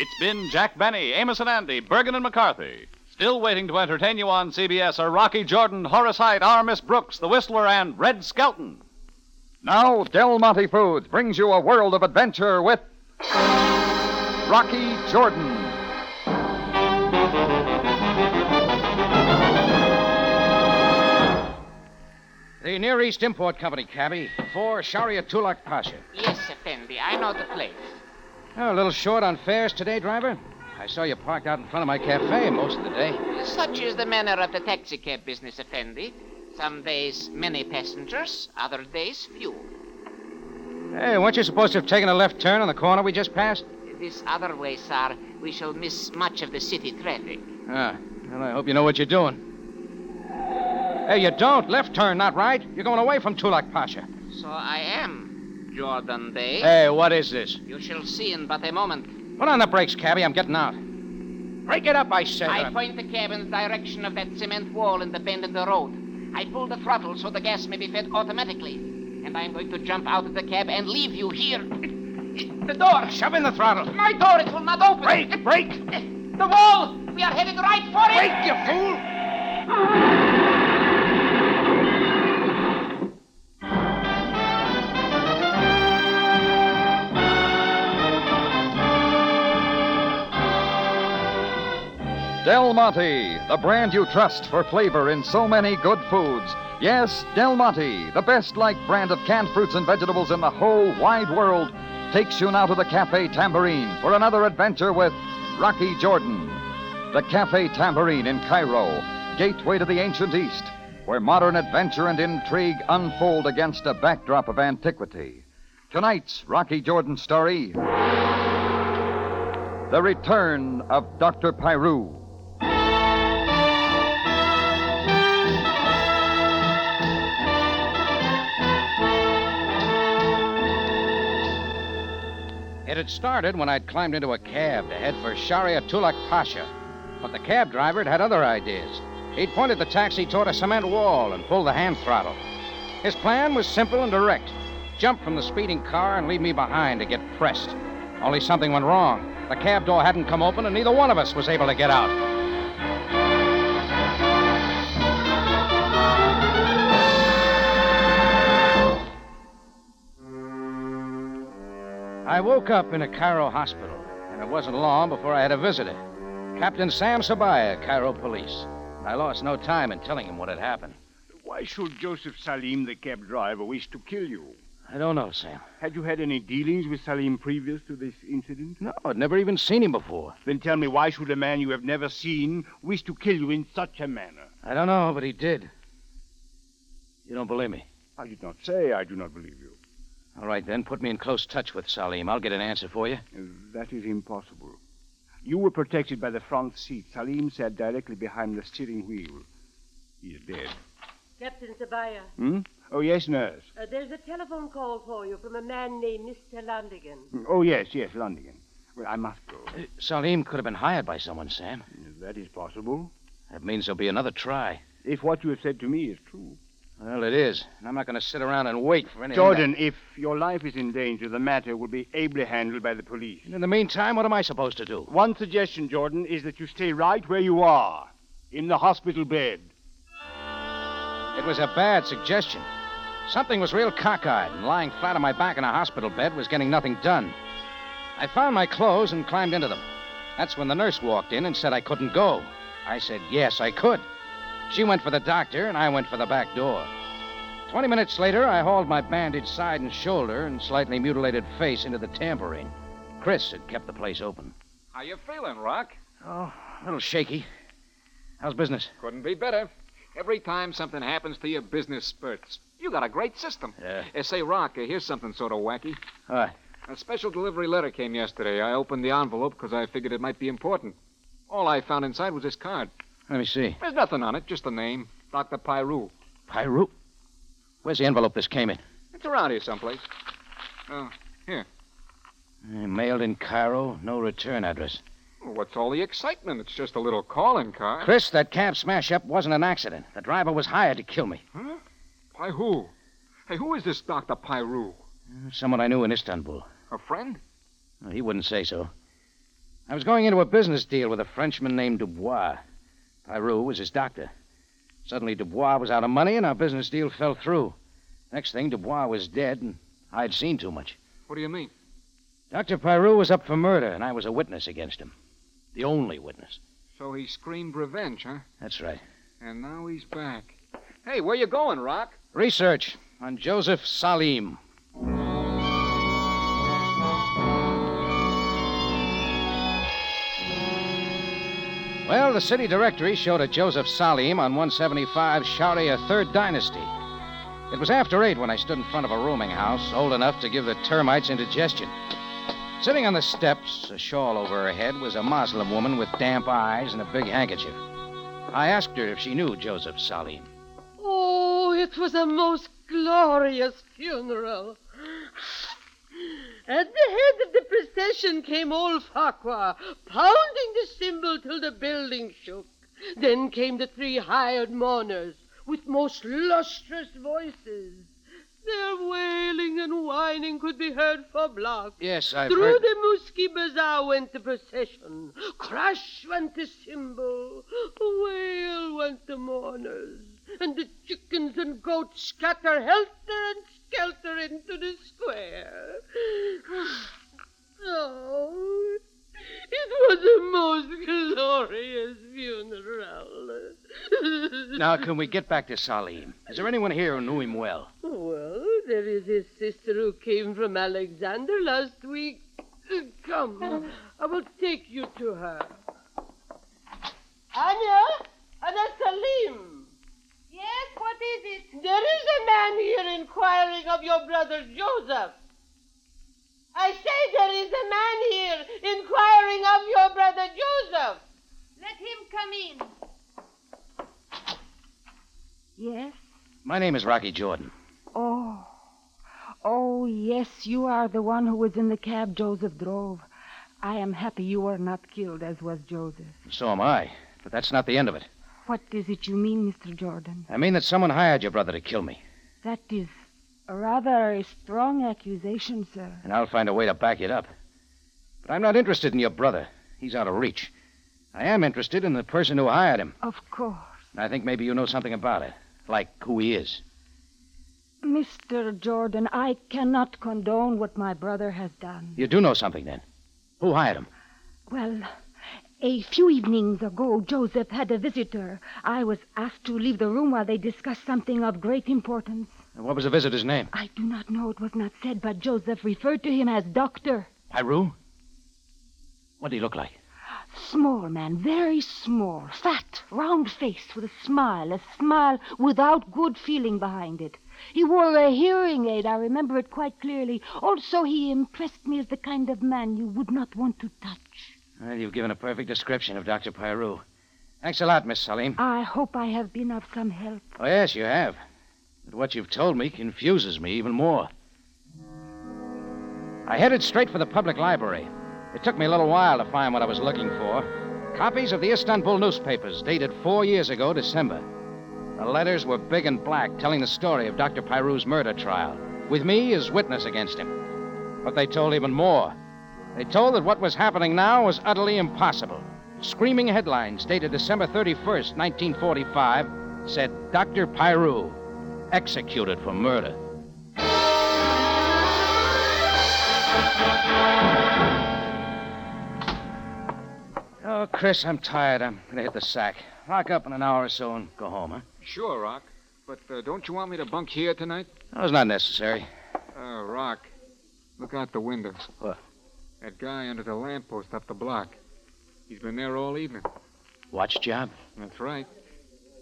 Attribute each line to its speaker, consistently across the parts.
Speaker 1: It's been Jack Benny, Amos and Andy, Bergen and McCarthy. Still waiting to entertain you on CBS are Rocky Jordan, Horace Heidt, Our Miss Brooks, The Whistler, and Red Skelton.
Speaker 2: Now, Del Monte Foods brings you a world of adventure with Rocky Jordan.
Speaker 3: The Near East Import Company, cabby, for Sharia Tulak Pasha.
Speaker 4: Yes, Effendi, I know the place.
Speaker 3: Oh, a little short on fares today, driver? I saw you parked out in front of my cafe most of the day.
Speaker 4: Such is the manner of the taxicab business, Effendi. Some days many passengers, other days few.
Speaker 3: Hey, weren't you supposed to have taken a left turn on the corner we just passed?
Speaker 4: This other way, sir, we shall miss much of the city traffic.
Speaker 3: Ah, well, I hope you know what you're doing. Hey, you don't. Left turn, not right. You're going away from Tulak Pasha.
Speaker 4: So I am, Jordan Day.
Speaker 3: Hey, what is this?
Speaker 4: You shall see in but a moment.
Speaker 3: Put on the brakes, cabby. I'm getting out. Break it up, I said.
Speaker 4: I point the cab in the direction of that cement wall in the bend in the road. I pull the throttle so the gas may be fed automatically. And I'm going to jump out of the cab and leave you here. The door!
Speaker 3: Shove in the throttle.
Speaker 4: My door, it will not open.
Speaker 3: Break. Break.
Speaker 4: The wall! We are headed right for it!
Speaker 3: Break, you fool!
Speaker 2: Del Monte, the brand you trust for flavor in so many good foods. Yes, Del Monte, the best liked brand of canned fruits and vegetables in the whole wide world, takes you now to the Cafe Tambourine for another adventure with Rocky Jordan. The Cafe Tambourine in Cairo, gateway to the ancient East, where modern adventure and intrigue unfold against a backdrop of antiquity. Tonight's Rocky Jordan story The Return of Dr. Pyrue.
Speaker 3: It had started when I'd climbed into a cab to head for Sharia Tulak Pasha. But the cab driver had had other ideas. He'd pointed the taxi toward a cement wall and pulled the hand throttle. His plan was simple and direct jump from the speeding car and leave me behind to get pressed. Only something went wrong. The cab door hadn't come open, and neither one of us was able to get out. I woke up in a Cairo hospital, and it wasn't long before I had a visitor. Captain Sam Sabaya, Cairo Police. I lost no time in telling him what had happened.
Speaker 5: Why should Joseph Salim, the cab driver, wish to kill you?
Speaker 3: I don't know, Sam.
Speaker 5: Had you had any dealings with Salim previous to this incident?
Speaker 3: No, I'd never even seen him before.
Speaker 5: Then tell me, why should a man you have never seen wish to kill you in such a manner?
Speaker 3: I don't know, but he did. You don't believe me?
Speaker 5: I did not say I do not believe you.
Speaker 3: All right, then. Put me in close touch with Salim. I'll get an answer for you.
Speaker 5: That is impossible. You were protected by the front seat. Salim sat directly behind the steering wheel. He is dead.
Speaker 6: Captain Sabaya,
Speaker 5: Hmm? Oh, yes, nurse.
Speaker 6: uh, there's a telephone call for you from a man named Mr. Lundigan.
Speaker 5: Oh, yes, yes, London. Well, I must go.
Speaker 3: Uh, Salim could have been hired by someone, Sam.
Speaker 5: That is possible.
Speaker 3: That means there'll be another try.
Speaker 5: If what you have said to me is true.
Speaker 3: Well, it is. And I'm not going to sit around and wait for anything.
Speaker 5: Jordan, if your life is in danger, the matter will be ably handled by the police.
Speaker 3: And In the meantime, what am I supposed to do?
Speaker 5: One suggestion, Jordan, is that you stay right where you are, in the hospital bed.
Speaker 3: It was a bad suggestion. Something was real cockeyed, and lying flat on my back in a hospital bed was getting nothing done. I found my clothes and climbed into them. That's when the nurse walked in and said I couldn't go. I said yes, I could. She went for the doctor, and I went for the back door. Twenty minutes later, I hauled my bandaged side and shoulder and slightly mutilated face into the tambourine. Chris had kept the place open.
Speaker 7: How you feeling, Rock?
Speaker 3: Oh, a little shaky. How's business?
Speaker 7: Couldn't be better. Every time something happens to you, business spurts. You got a great system.
Speaker 3: Yeah.
Speaker 7: Uh, say, Rock, uh, here's something sort of wacky.
Speaker 3: What?
Speaker 7: A special delivery letter came yesterday. I opened the envelope because I figured it might be important. All I found inside was this card.
Speaker 3: Let me see.
Speaker 7: There's nothing on it, just the name. Dr. Pyrue.
Speaker 3: Pyrue? Where's the envelope this came in?
Speaker 7: It's around here someplace. Oh, here.
Speaker 3: Uh, mailed in Cairo, no return address.
Speaker 7: Well, what's all the excitement? It's just a little calling card.
Speaker 3: Chris, that cab smash up wasn't an accident. The driver was hired to kill me.
Speaker 7: Huh? By who? Hey, who is this Dr. Pyrue?
Speaker 3: Uh, Someone I knew in Istanbul.
Speaker 7: A friend?
Speaker 3: Well, he wouldn't say so. I was going into a business deal with a Frenchman named Dubois. Pyrue was his doctor. Suddenly, Dubois was out of money, and our business deal fell through. Next thing, Dubois was dead, and I'd seen too much.
Speaker 7: What do you mean?
Speaker 3: Dr. Pyrue was up for murder, and I was a witness against him. The only witness.
Speaker 7: So he screamed revenge, huh?
Speaker 3: That's right.
Speaker 7: And now he's back. Hey, where you going, Rock?
Speaker 3: Research on Joseph Salim. Well, the city directory showed a Joseph Salim on 175 Sharia Third Dynasty. It was after eight when I stood in front of a rooming house, old enough to give the termites indigestion. Sitting on the steps, a shawl over her head, was a Muslim woman with damp eyes and a big handkerchief. I asked her if she knew Joseph Salim.
Speaker 6: Oh, it was a most glorious funeral. At the head of the procession came old Farquhar, pounding the cymbal till the building shook. Then came the three hired mourners with most lustrous voices. Their wailing and whining could be heard for blocks.
Speaker 3: Yes, I've
Speaker 6: Through
Speaker 3: heard.
Speaker 6: the Muski Bazaar went the procession. Crash went the cymbal. Wail went the mourners. And the chickens and goats scatter helter and skelter into the square. Oh, it was a most glorious funeral.
Speaker 3: Now, can we get back to Salim? Is there anyone here who knew him well?
Speaker 6: Well, there is his sister who came from Alexandria last week. Come, I will take you to her. Anya? Anya Salim.
Speaker 8: Yes, what is it?
Speaker 6: There is a man here inquiring of your brother Joseph. I say there is a man here inquiring of your brother Joseph.
Speaker 8: Let him come in.
Speaker 9: Yes?
Speaker 3: My name is Rocky Jordan.
Speaker 9: Oh. Oh, yes, you are the one who was in the cab Joseph drove. I am happy you were not killed, as was Joseph.
Speaker 3: So am I. But that's not the end of it.
Speaker 9: What is it you mean, Mr. Jordan?
Speaker 3: I mean that someone hired your brother to kill me.
Speaker 9: That is a rather a strong accusation, sir.
Speaker 3: And I'll find a way to back it up. But I'm not interested in your brother. He's out of reach. I am interested in the person who hired him.
Speaker 9: Of course.
Speaker 3: And I think maybe you know something about it. Like who he is.
Speaker 9: Mr. Jordan, I cannot condone what my brother has done.
Speaker 3: You do know something then. Who hired him?
Speaker 9: Well, a few evenings ago, Joseph had a visitor. I was asked to leave the room while they discussed something of great importance.
Speaker 3: And what was the visitor's name?
Speaker 9: I do not know. It was not said, but Joseph referred to him as Doctor.
Speaker 3: Pyrue? What did he look like?
Speaker 9: Small man, very small, fat, round face with a smile, a smile without good feeling behind it. He wore a hearing aid, I remember it quite clearly. Also, he impressed me as the kind of man you would not want to touch.
Speaker 3: Well, you've given a perfect description of Dr. Pyrue. Thanks a lot, Miss Salim.
Speaker 9: I hope I have been of some help.
Speaker 3: Oh, yes, you have. But what you've told me confuses me even more. I headed straight for the public library. It took me a little while to find what I was looking for. Copies of the Istanbul newspapers dated four years ago, December. The letters were big and black, telling the story of Dr. Pyrue's murder trial, with me as witness against him. But they told even more. They told that what was happening now was utterly impossible. Screaming headlines dated December 31st, 1945, said Dr. Pyrue, executed for murder. Oh, Chris, I'm tired. I'm going to hit the sack. Lock up in an hour or so and go home, huh?
Speaker 7: Sure, Rock. But uh, don't you want me to bunk here tonight?
Speaker 3: That was not necessary.
Speaker 7: Uh, Rock, look out the window.
Speaker 3: What?
Speaker 7: That guy under the lamppost up the block. He's been there all evening.
Speaker 3: Watch job?
Speaker 7: That's right.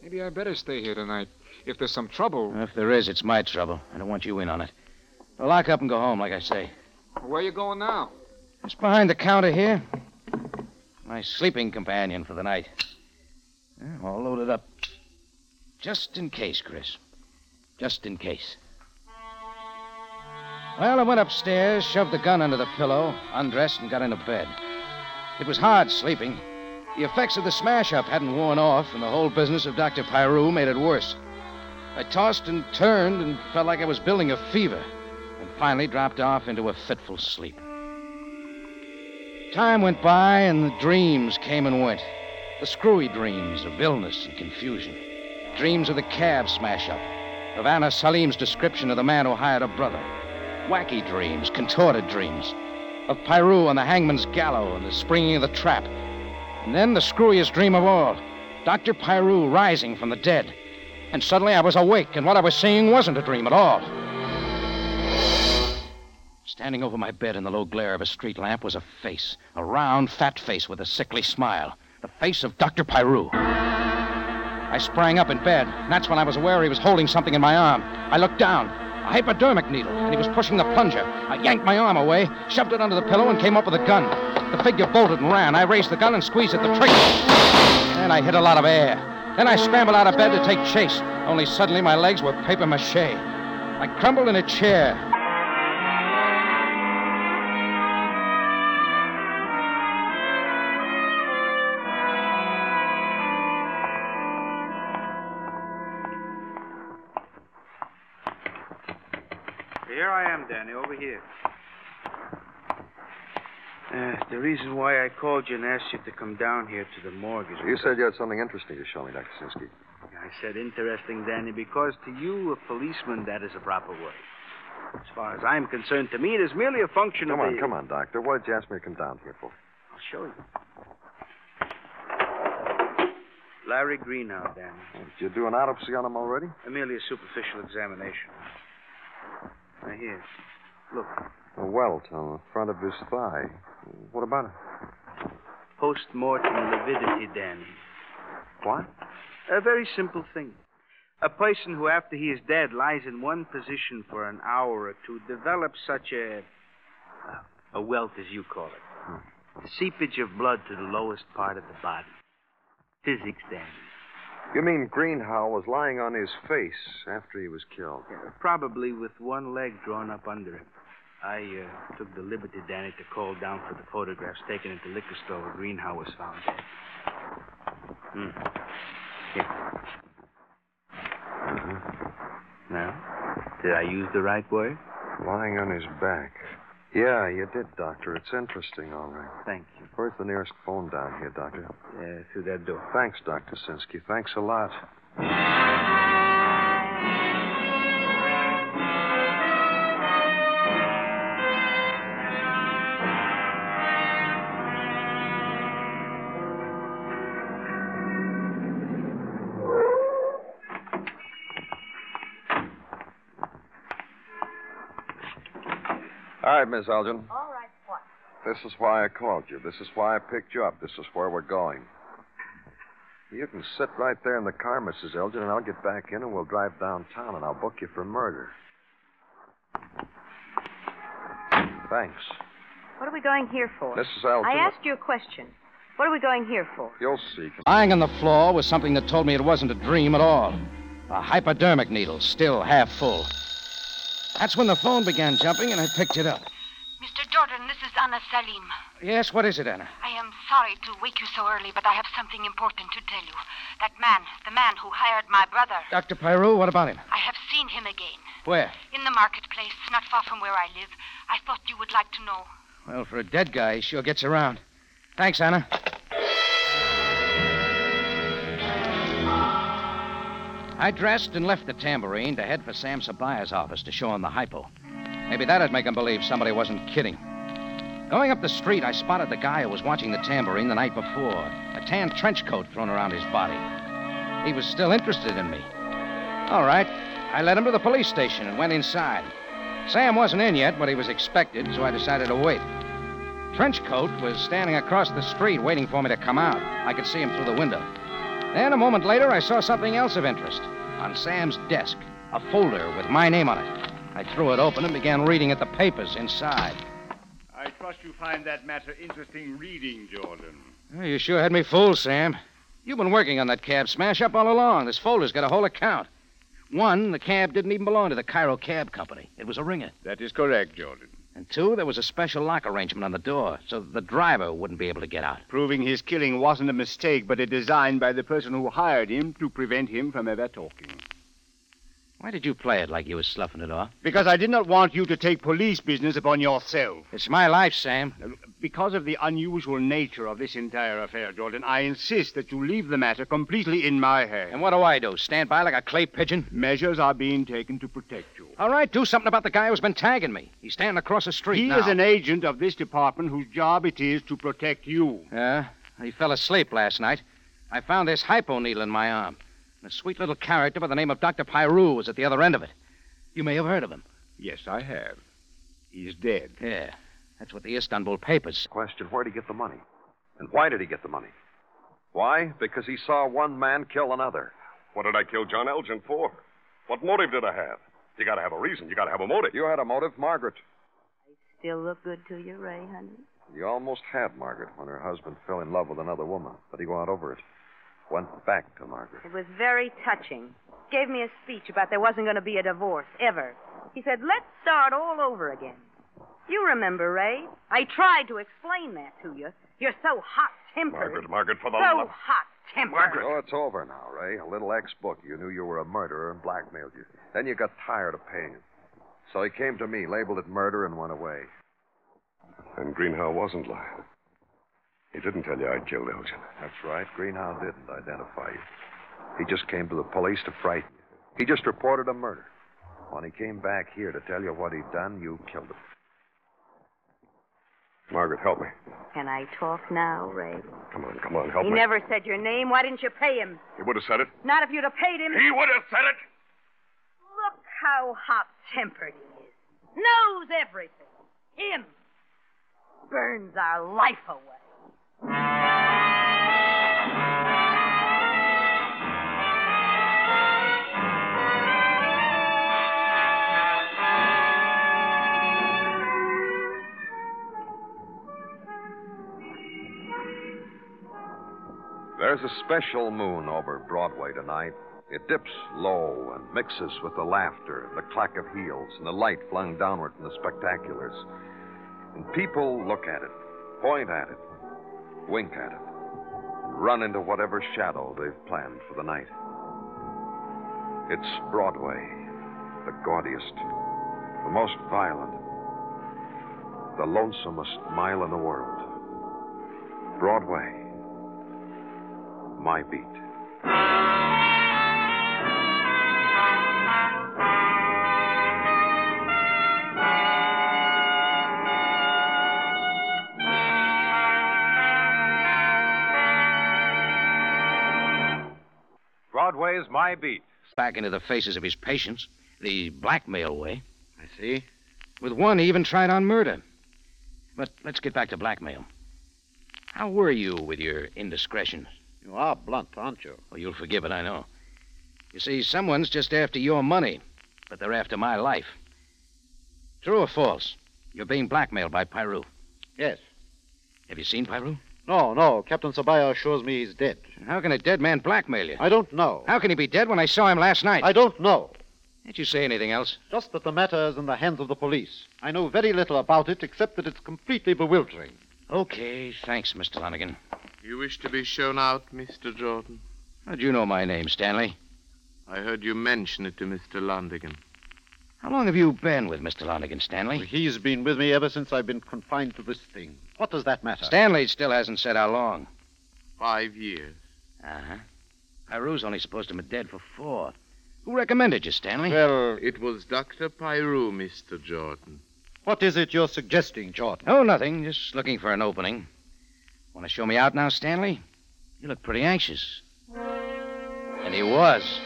Speaker 7: Maybe I better stay here tonight. If there's some trouble.
Speaker 3: If there is, it's my trouble. I don't want you in on it. Well, lock up and go home, like I say.
Speaker 7: Where you going now?
Speaker 3: Just behind the counter here. My sleeping companion for the night. Yeah, all loaded up. Just in case, Chris. Just in case. Well, I went upstairs, shoved the gun under the pillow, undressed, and got into bed. It was hard sleeping. The effects of the smash up hadn't worn off, and the whole business of Dr. Pyrue made it worse. I tossed and turned and felt like I was building a fever, and finally dropped off into a fitful sleep. Time went by, and the dreams came and went. The screwy dreams of illness and confusion. Dreams of the cab smash up, of Anna Salim's description of the man who hired her brother. Wacky dreams, contorted dreams. Of Pyrue on the hangman's gallows and the springing of the trap. And then the screwiest dream of all Dr. Pyrue rising from the dead. And suddenly I was awake, and what I was seeing wasn't a dream at all. Standing over my bed in the low glare of a street lamp was a face, a round, fat face with a sickly smile. The face of Dr. Pyrue. I sprang up in bed, and that's when I was aware he was holding something in my arm. I looked down, a hypodermic needle, and he was pushing the plunger. I yanked my arm away, shoved it under the pillow, and came up with a gun. The figure bolted and ran. I raised the gun and squeezed at the trigger. And I hit a lot of air. Then I scrambled out of bed to take chase, only suddenly my legs were paper mache. I crumbled in a chair.
Speaker 10: Here am, Danny, over here. Uh, the reason why I called you and asked you to come down here to the morgue is.
Speaker 11: You said you had something interesting to show me, Dr. Sinsky.
Speaker 10: I said interesting, Danny, because to you, a policeman, that is a proper word. As far as I'm concerned, to me, it is merely a function
Speaker 11: Come
Speaker 10: of Come
Speaker 11: on,
Speaker 10: the...
Speaker 11: come on, Doctor. What did you ask me to come down here for?
Speaker 10: I'll show you. Larry Greenhow, Danny.
Speaker 11: Did you do an autopsy on him already?
Speaker 10: Uh, merely a superficial examination. Right here. Look.
Speaker 11: A welt on the front of his thigh. What about it?
Speaker 10: Post-mortem lividity, Danny.
Speaker 11: What?
Speaker 10: A very simple thing. A person who, after he is dead, lies in one position for an hour or two develops such a. a welt, as you call it. Hmm. The seepage of blood to the lowest part of the body. Physics, Danny.
Speaker 11: You mean Greenhow was lying on his face after he was killed?
Speaker 10: Yeah, probably with one leg drawn up under him. I uh, took the liberty, Danny, to call down for the photographs taken at the liquor store where Greenhow was found dead. Hmm. Here.
Speaker 11: Uh-huh.
Speaker 10: Now, did I use the right word?
Speaker 11: Lying on his back. Yeah, you did, Doctor. It's interesting, all right.
Speaker 10: Thank you.
Speaker 11: Where's the nearest phone down here, Doctor?
Speaker 10: Uh, through that door.
Speaker 11: Thanks, Dr. Sinsky. Thanks a lot. All right, Miss Elgin.
Speaker 12: All right, what?
Speaker 11: This is why I called you. This is why I picked you up. This is where we're going. You can sit right there in the car, Mrs. Elgin, and I'll get back in and we'll drive downtown and I'll book you for murder. Thanks.
Speaker 12: What are we going here for?
Speaker 11: Mrs. Elgin.
Speaker 12: I asked you a question. What are we going here for?
Speaker 11: You'll see.
Speaker 3: Lying on the floor was something that told me it wasn't a dream at all. A hypodermic needle, still half full. That's when the phone began jumping, and I picked it up.
Speaker 9: Mr. Jordan, this is Anna Salim.
Speaker 3: Yes, what is it, Anna?
Speaker 9: I am sorry to wake you so early, but I have something important to tell you. That man, the man who hired my brother.
Speaker 3: Dr. Pyrue, what about him?
Speaker 9: I have seen him again.
Speaker 3: Where?
Speaker 9: In the marketplace, not far from where I live. I thought you would like to know.
Speaker 3: Well, for a dead guy, he sure gets around. Thanks, Anna. I dressed and left the tambourine to head for Sam Sabaya's office to show him the hypo. Maybe that'd make him believe somebody wasn't kidding. Going up the street, I spotted the guy who was watching the tambourine the night before, a tan trench coat thrown around his body. He was still interested in me. All right, I led him to the police station and went inside. Sam wasn't in yet, but he was expected, so I decided to wait. Trenchcoat was standing across the street waiting for me to come out. I could see him through the window. Then, a moment later, I saw something else of interest. On Sam's desk, a folder with my name on it. I threw it open and began reading at the papers inside.
Speaker 5: I trust you find that matter interesting reading, Jordan.
Speaker 3: Oh, you sure had me fooled, Sam. You've been working on that cab smash up all along. This folder's got a whole account. One, the cab didn't even belong to the Cairo Cab Company. It was a ringer.
Speaker 5: That is correct, Jordan.
Speaker 3: And two, there was a special lock arrangement on the door so that the driver wouldn't be able to get out.
Speaker 5: Proving his killing wasn't a mistake, but a design by the person who hired him to prevent him from ever talking.
Speaker 3: Why did you play it like you was sloughing it off?
Speaker 5: Because I did not want you to take police business upon yourself.
Speaker 3: It's my life, Sam.
Speaker 5: Uh, because of the unusual nature of this entire affair, Jordan, I insist that you leave the matter completely in my hands.
Speaker 3: And what do I do? Stand by like a clay pigeon?
Speaker 5: Measures are being taken to protect you.
Speaker 3: All right, do something about the guy who's been tagging me. He's standing across the street
Speaker 5: He
Speaker 3: now.
Speaker 5: is an agent of this department whose job it is to protect you.
Speaker 3: Yeah, he fell asleep last night. I found this hypo needle in my arm. And a sweet little character by the name of Dr. Pyrue was at the other end of it. You may have heard of him.
Speaker 5: Yes, I have. He's dead.
Speaker 3: Yeah, that's what the Istanbul papers.
Speaker 11: Question where'd he get the money? And why did he get the money? Why? Because he saw one man kill another.
Speaker 13: What did I kill John Elgin for? What motive did I have? You gotta have a reason. You gotta have a motive.
Speaker 11: You had a motive, Margaret.
Speaker 12: I still look good to you, Ray, honey?
Speaker 11: You almost had Margaret when her husband fell in love with another woman, but he got over it. Went back to Margaret.
Speaker 12: It was very touching. Gave me a speech about there wasn't going to be a divorce, ever. He said, let's start all over again. You remember, Ray? I tried to explain that to you. You're so hot tempered.
Speaker 13: Margaret, Margaret, for the
Speaker 12: So
Speaker 13: love.
Speaker 12: So hot tempered.
Speaker 11: Oh, it's over now, Ray. A little ex book. You knew you were a murderer and blackmailed you. Then you got tired of paying him. So he came to me, labeled it murder, and went away.
Speaker 13: And Greenhow wasn't lying. He didn't tell you I killed Elgin.
Speaker 11: That's right. Greenhow didn't identify you. He just came to the police to frighten you. He just reported a murder. When he came back here to tell you what he'd done, you killed him.
Speaker 13: Margaret, help me.
Speaker 12: Can I talk now, Ray?
Speaker 13: Come on, come on, help
Speaker 12: he
Speaker 13: me.
Speaker 12: He never said your name. Why didn't you pay him?
Speaker 13: He would have said it.
Speaker 12: Not if you'd have paid him.
Speaker 13: He would have said it.
Speaker 12: Look how hot tempered he is. Knows everything. Him. Burns our life away.
Speaker 11: There's a special moon over Broadway tonight. It dips low and mixes with the laughter, the clack of heels, and the light flung downward from the spectaculars. And people look at it, point at it, wink at it, and run into whatever shadow they've planned for the night. It's Broadway, the gaudiest, the most violent, the lonesomest mile in the world. Broadway, my beat.
Speaker 14: Broadway's My Beat.
Speaker 3: Back into the faces of his patients, the blackmail way.
Speaker 14: I see.
Speaker 3: With one, he even tried on murder. But let's get back to blackmail. How were you with your indiscretions?
Speaker 14: You are blunt, aren't you?
Speaker 3: Oh, you'll forgive it, I know. You see, someone's just after your money, but they're after my life. True or false? You're being blackmailed by Pyrue.
Speaker 14: Yes.
Speaker 3: Have you seen Pyrue?
Speaker 14: No, no. Captain Sabaya assures me he's dead.
Speaker 3: How can a dead man blackmail you?
Speaker 14: I don't know.
Speaker 3: How can he be dead when I saw him last night?
Speaker 14: I don't know.
Speaker 3: Did you say anything else?
Speaker 14: Just that the matter is in the hands of the police. I know very little about it, except that it's completely bewildering.
Speaker 3: Okay, thanks, Mr. Lonigan.
Speaker 15: You wish to be shown out, Mr. Jordan?
Speaker 3: How do you know my name, Stanley?
Speaker 15: I heard you mention it to Mr. Londigan.
Speaker 3: How long have you been with Mr. Lonigan, Stanley?
Speaker 14: He's been with me ever since I've been confined to this thing. What does that matter?
Speaker 3: Stanley still hasn't said how long.
Speaker 15: Five years.
Speaker 3: Uh huh. Pyrue's only supposed to have been dead for four. Who recommended you, Stanley?
Speaker 14: Well,
Speaker 15: It was Dr. Pyrue, Mr. Jordan.
Speaker 14: what is it you're suggesting, Jordan?
Speaker 3: Oh, nothing. Just looking for an opening. Want to show me out now, Stanley? You look pretty anxious. And he was.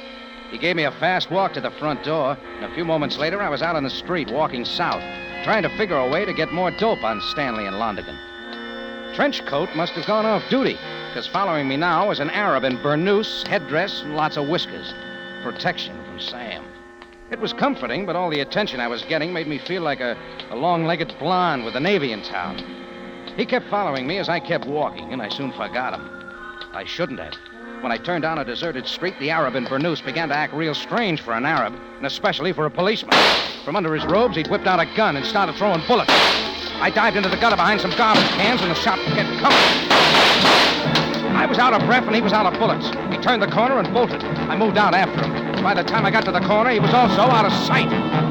Speaker 3: He gave me a fast walk to the front door, and a few moments later, I was out on the street walking south, trying to figure a way to get more dope on Stanley and Londigan. Trenchcoat must have gone off duty, because following me now was an Arab in burnous, headdress, and lots of whiskers. Protection from Sam. It was comforting, but all the attention I was getting made me feel like a, a long legged blonde with the Navy in town. He kept following me as I kept walking, and I soon forgot him. I shouldn't have. When I turned down a deserted street, the Arab in Burnous began to act real strange for an Arab, and especially for a policeman. From under his robes, he'd whipped out a gun and started throwing bullets. I dived into the gutter behind some garbage cans, and the shot kept coming. I was out of breath, and he was out of bullets. He turned the corner and bolted. I moved out after him. By the time I got to the corner, he was also out of sight.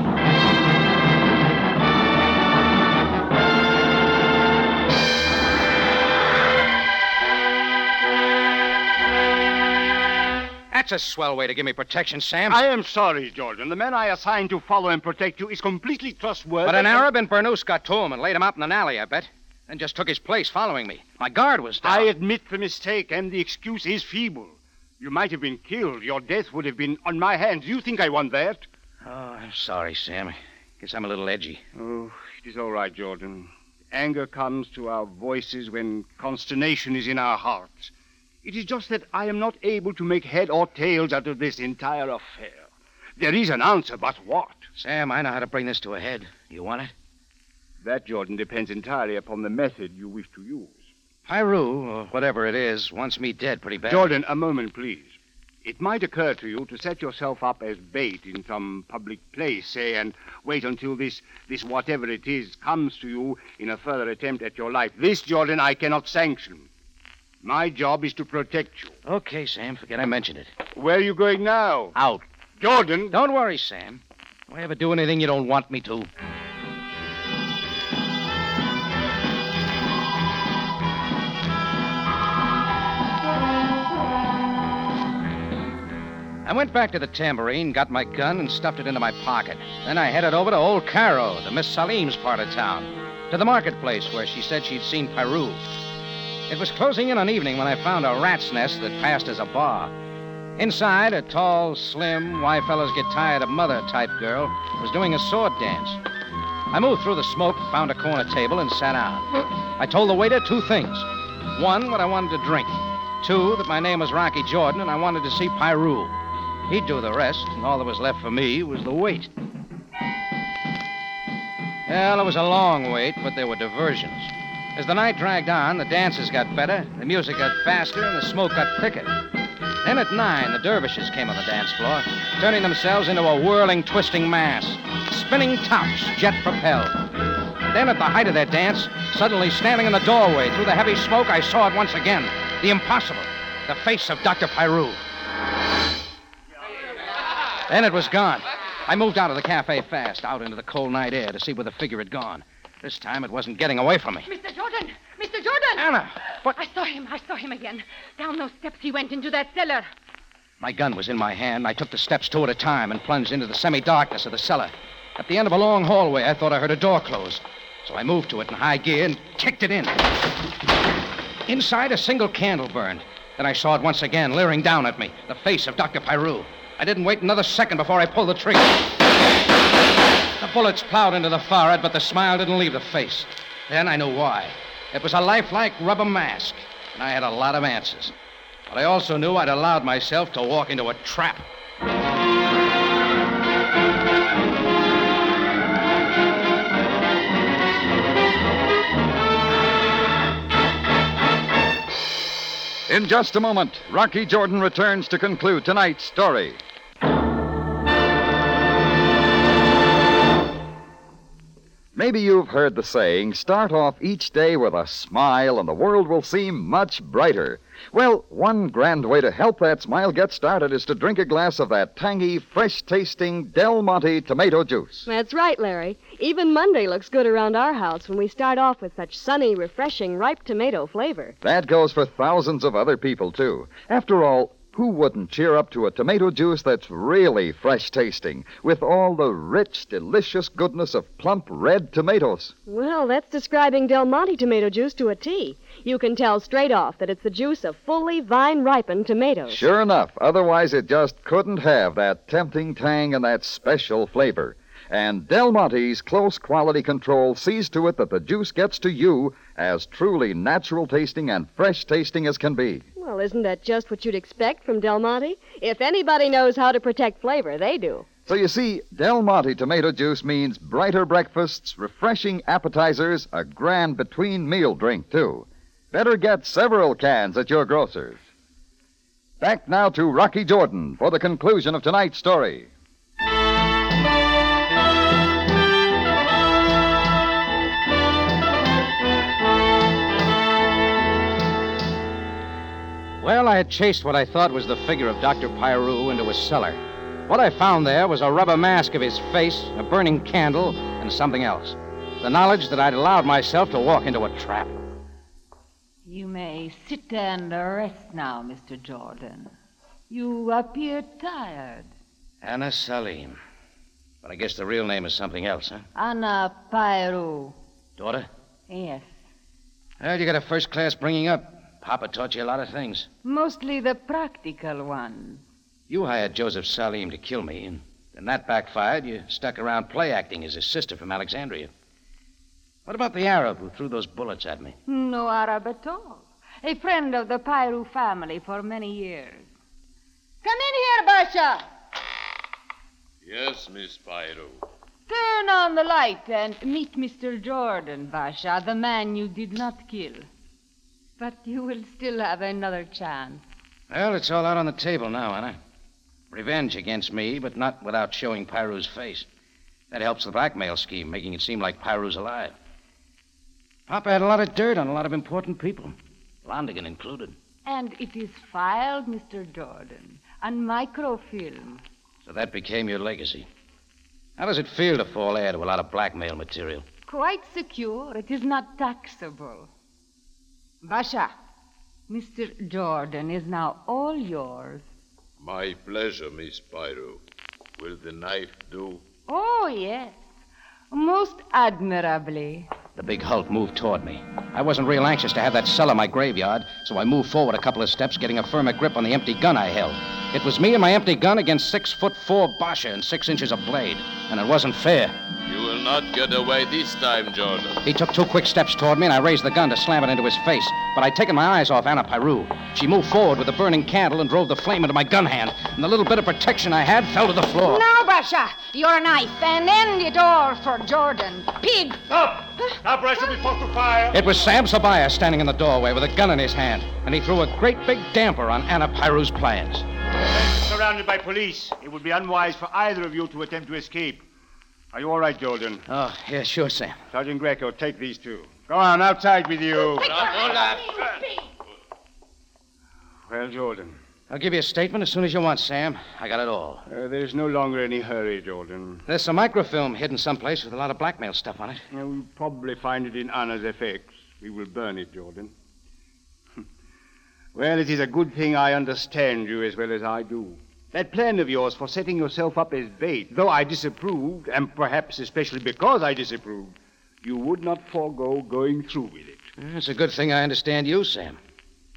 Speaker 3: That's a swell way to give me protection, Sam.
Speaker 5: I am sorry, Jordan. The man I assigned to follow and protect you is completely trustworthy.
Speaker 3: But an Arab in Burnous got to him and laid him out in an alley, I bet. Then just took his place following me. My guard was down.
Speaker 5: I admit the mistake, and the excuse is feeble. You might have been killed. Your death would have been on my hands. Do You think I want that?
Speaker 3: Oh, I'm sorry, Sam. Guess I'm a little edgy.
Speaker 5: Oh, it is all right, Jordan. Anger comes to our voices when consternation is in our hearts. It is just that I am not able to make head or tails out of this entire affair. There is an answer, but what?
Speaker 3: Sam, I know how to bring this to a head. You want it?
Speaker 5: That, Jordan, depends entirely upon the method you wish to use.
Speaker 3: Pyrue, or whatever it is, wants me dead pretty bad.
Speaker 5: Jordan, a moment, please. It might occur to you to set yourself up as bait in some public place, say, and wait until this, this whatever it is, comes to you in a further attempt at your life. This, Jordan, I cannot sanction. My job is to protect you.
Speaker 3: Okay, Sam. Forget I mentioned it.
Speaker 5: Where are you going now?
Speaker 3: Out.
Speaker 5: Jordan!
Speaker 3: Don't worry, Sam. Do I ever do anything you don't want me to? I went back to the tambourine, got my gun, and stuffed it into my pocket. Then I headed over to Old Cairo, to Miss Salim's part of town, to the marketplace where she said she'd seen Pyrue. It was closing in on evening when I found a rat's nest that passed as a bar. Inside, a tall, slim, why fellas get tired of mother type girl was doing a sword dance. I moved through the smoke, found a corner table, and sat down. I told the waiter two things. One, what I wanted to drink. Two, that my name was Rocky Jordan and I wanted to see Pyrue. He'd do the rest, and all that was left for me was the wait. Well, it was a long wait, but there were diversions. As the night dragged on, the dances got better, the music got faster, and the smoke got thicker. Then at nine, the dervishes came on the dance floor, turning themselves into a whirling, twisting mass, spinning tops, jet propelled. Then, at the height of their dance, suddenly standing in the doorway through the heavy smoke, I saw it once again the impossible, the face of Dr. Pyrue. Then it was gone. I moved out of the cafe fast, out into the cold night air to see where the figure had gone. This time it wasn't getting away from me.
Speaker 8: Mr. Jordan! Mr. Jordan!
Speaker 3: Anna, what?
Speaker 8: I saw him. I saw him again. Down those steps he went into that cellar.
Speaker 3: My gun was in my hand. I took the steps two at a time and plunged into the semi darkness of the cellar. At the end of a long hallway, I thought I heard a door close. So I moved to it in high gear and kicked it in. Inside, a single candle burned. Then I saw it once again, leering down at me, the face of Dr. Pyrue. I didn't wait another second before I pulled the trigger. The bullets plowed into the forehead, but the smile didn't leave the face. Then I knew why. It was a lifelike rubber mask, and I had a lot of answers. But I also knew I'd allowed myself to walk into a trap.
Speaker 2: In just a moment, Rocky Jordan returns to conclude tonight's story. Maybe you've heard the saying start off each day with a smile and the world will seem much brighter. Well, one grand way to help that smile get started is to drink a glass of that tangy, fresh tasting Del Monte tomato juice.
Speaker 16: That's right, Larry. Even Monday looks good around our house when we start off with such sunny, refreshing, ripe tomato flavor.
Speaker 2: That goes for thousands of other people, too. After all, who wouldn't cheer up to a tomato juice that's really fresh tasting, with all the rich, delicious goodness of plump red tomatoes?
Speaker 16: Well, that's describing Del Monte tomato juice to a T. You can tell straight off that it's the juice of fully vine ripened tomatoes.
Speaker 2: Sure enough, otherwise it just couldn't have that tempting tang and that special flavor. And Del Monte's close quality control sees to it that the juice gets to you as truly natural tasting and fresh tasting as can be.
Speaker 16: Isn't that just what you'd expect from Del Monte? If anybody knows how to protect flavor, they do.
Speaker 2: So you see, Del Monte tomato juice means brighter breakfasts, refreshing appetizers, a grand between meal drink, too. Better get several cans at your grocer's. Back now to Rocky Jordan for the conclusion of tonight's story.
Speaker 3: Well, I had chased what I thought was the figure of Dr. Pyrue into a cellar. What I found there was a rubber mask of his face, a burning candle, and something else. The knowledge that I'd allowed myself to walk into a trap.
Speaker 9: You may sit and rest now, Mr. Jordan. You appear tired.
Speaker 3: Anna Salim. But I guess the real name is something else, huh?
Speaker 9: Anna Pyrue.
Speaker 3: Daughter?
Speaker 9: Yes.
Speaker 3: Well, you got a first class bringing up. Papa taught you a lot of things.
Speaker 9: Mostly the practical ones.
Speaker 3: You hired Joseph Salim to kill me, and then that backfired. You stuck around play acting as his sister from Alexandria. What about the Arab who threw those bullets at me?
Speaker 9: No Arab at all. A friend of the Pyrue family for many years. Come in here, Basha.
Speaker 15: Yes, Miss Pyrue.
Speaker 9: Turn on the light and meet Mr. Jordan, Basha, the man you did not kill. But you will still have another chance.
Speaker 3: Well, it's all out on the table now, Anna. Revenge against me, but not without showing Pyrue's face. That helps the blackmail scheme, making it seem like Pyrue's alive. Papa had a lot of dirt on a lot of important people, Londigan included.
Speaker 9: And it is filed, Mr. Jordan, on microfilm.
Speaker 3: So that became your legacy. How does it feel to fall heir to a lot of blackmail material?
Speaker 9: Quite secure. It is not taxable. Basha, Mr. Jordan is now all yours.
Speaker 15: My pleasure, Miss Pyrue. Will the knife do?
Speaker 9: Oh, yes. Most admirably.
Speaker 3: The big Hulk moved toward me. I wasn't real anxious to have that cellar my graveyard, so I moved forward a couple of steps, getting a firmer grip on the empty gun I held. It was me and my empty gun against six foot four Basha and six inches of blade, and it wasn't fair.
Speaker 15: You will not get away this time, Jordan.
Speaker 3: He took two quick steps toward me, and I raised the gun to slam it into his face. But I'd taken my eyes off Anna Pyrue. She moved forward with the burning candle and drove the flame into my gun hand, and the little bit of protection I had fell to the floor.
Speaker 8: Now, Basha, your knife, and end it all for Jordan. Pig!
Speaker 17: Stop! Stop, or I shall be to fire.
Speaker 3: It was Sam Sabaya standing in the doorway with a gun in his hand, and he threw a great big damper on Anna Pyrue's plans.
Speaker 17: Surrounded by police, it would be unwise for either of you to attempt to escape. Are you all right, Jordan?
Speaker 3: Oh, yeah, sure, Sam.
Speaker 17: Sergeant Greco, take these two. Go on, outside with you. Well, Jordan.
Speaker 3: I'll give you a statement as soon as you want, Sam. I got it all.
Speaker 17: Uh, there's no longer any hurry, Jordan.
Speaker 3: There's some microfilm hidden someplace with a lot of blackmail stuff on it.
Speaker 17: Uh, we'll probably find it in Anna's effects. We will burn it, Jordan. well, it is a good thing I understand you as well as I do. That plan of yours for setting yourself up as bait, though I disapproved, and perhaps especially because I disapproved, you would not forego going through with it.
Speaker 3: It's a good thing I understand you, Sam.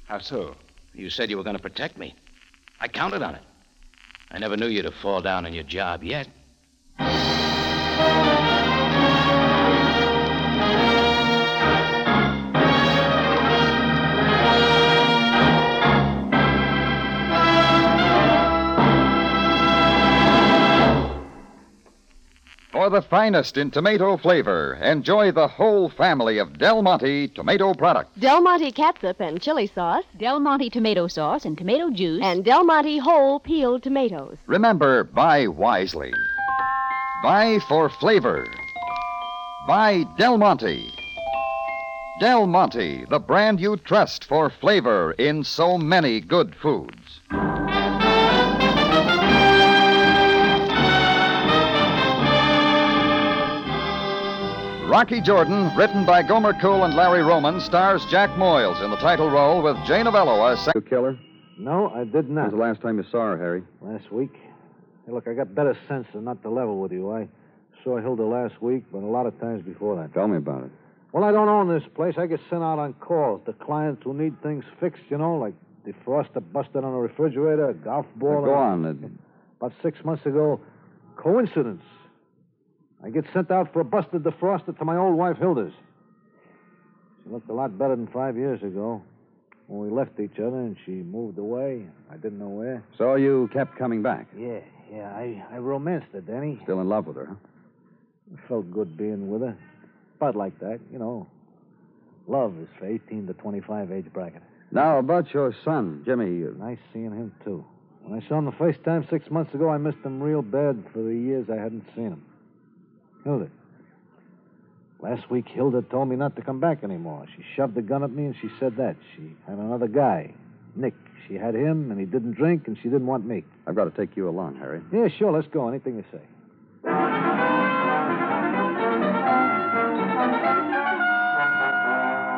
Speaker 17: How so?
Speaker 3: You said you were going to protect me. I counted on it. I never knew you to fall down on your job yet.
Speaker 2: For the finest in tomato flavor, enjoy the whole family of Del Monte tomato products.
Speaker 16: Del Monte catsup and chili sauce.
Speaker 18: Del Monte tomato sauce and tomato juice.
Speaker 16: And Del Monte whole peeled tomatoes.
Speaker 2: Remember, buy wisely. Buy for flavor. Buy Del Monte. Del Monte, the brand you trust for flavor in so many good foods. Rocky Jordan, written by Gomer Cool and Larry Roman, stars Jack Moyles in the title role with Jay Novello as.
Speaker 19: You kill her? No, I did not.
Speaker 20: When's the last time you saw her, Harry?
Speaker 19: Last week? Hey, look, I got better sense than not to level with you. I saw Hilda last week, but a lot of times before that.
Speaker 20: Tell me about it.
Speaker 19: Well, I don't own this place. I get sent out on calls to clients who need things fixed, you know, like defroster busted on a refrigerator, a golf ball.
Speaker 20: Now, go
Speaker 19: and-
Speaker 20: on.
Speaker 19: About six months ago, coincidence. I get sent out for a busted defroster to my old wife, Hilda's. She looked a lot better than five years ago when we left each other and she moved away. I didn't know where.
Speaker 20: So you kept coming back.
Speaker 19: Yeah, Yeah, I, I romanced her, Danny.
Speaker 21: Still in love with her, huh?
Speaker 19: It felt good being with her. About like that, you know. Love is for 18 to 25 age bracket.
Speaker 21: Now, about your son, Jimmy. uh,
Speaker 19: Nice seeing him, too. When I saw him the first time six months ago, I missed him real bad for the years I hadn't seen him. Hilda. Last week, Hilda told me not to come back anymore. She shoved a gun at me and she said that. She had another guy, Nick. She had him, and he didn't drink, and she didn't want me.
Speaker 21: I've got to take you along, Harry.
Speaker 19: Yeah, sure, let's go. Anything you say.